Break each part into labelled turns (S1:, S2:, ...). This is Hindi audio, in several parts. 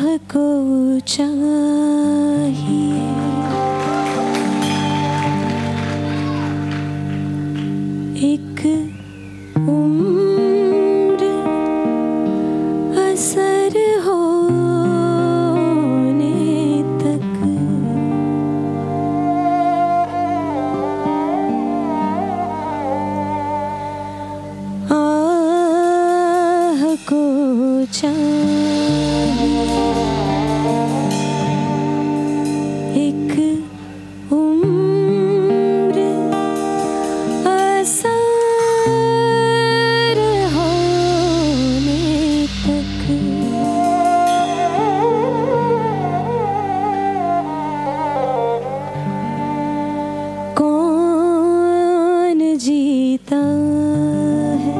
S1: राह को चाहिए। एक उम्र असर होने तक। आह को चाहिए जीता है।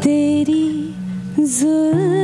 S1: तेरी जुल्म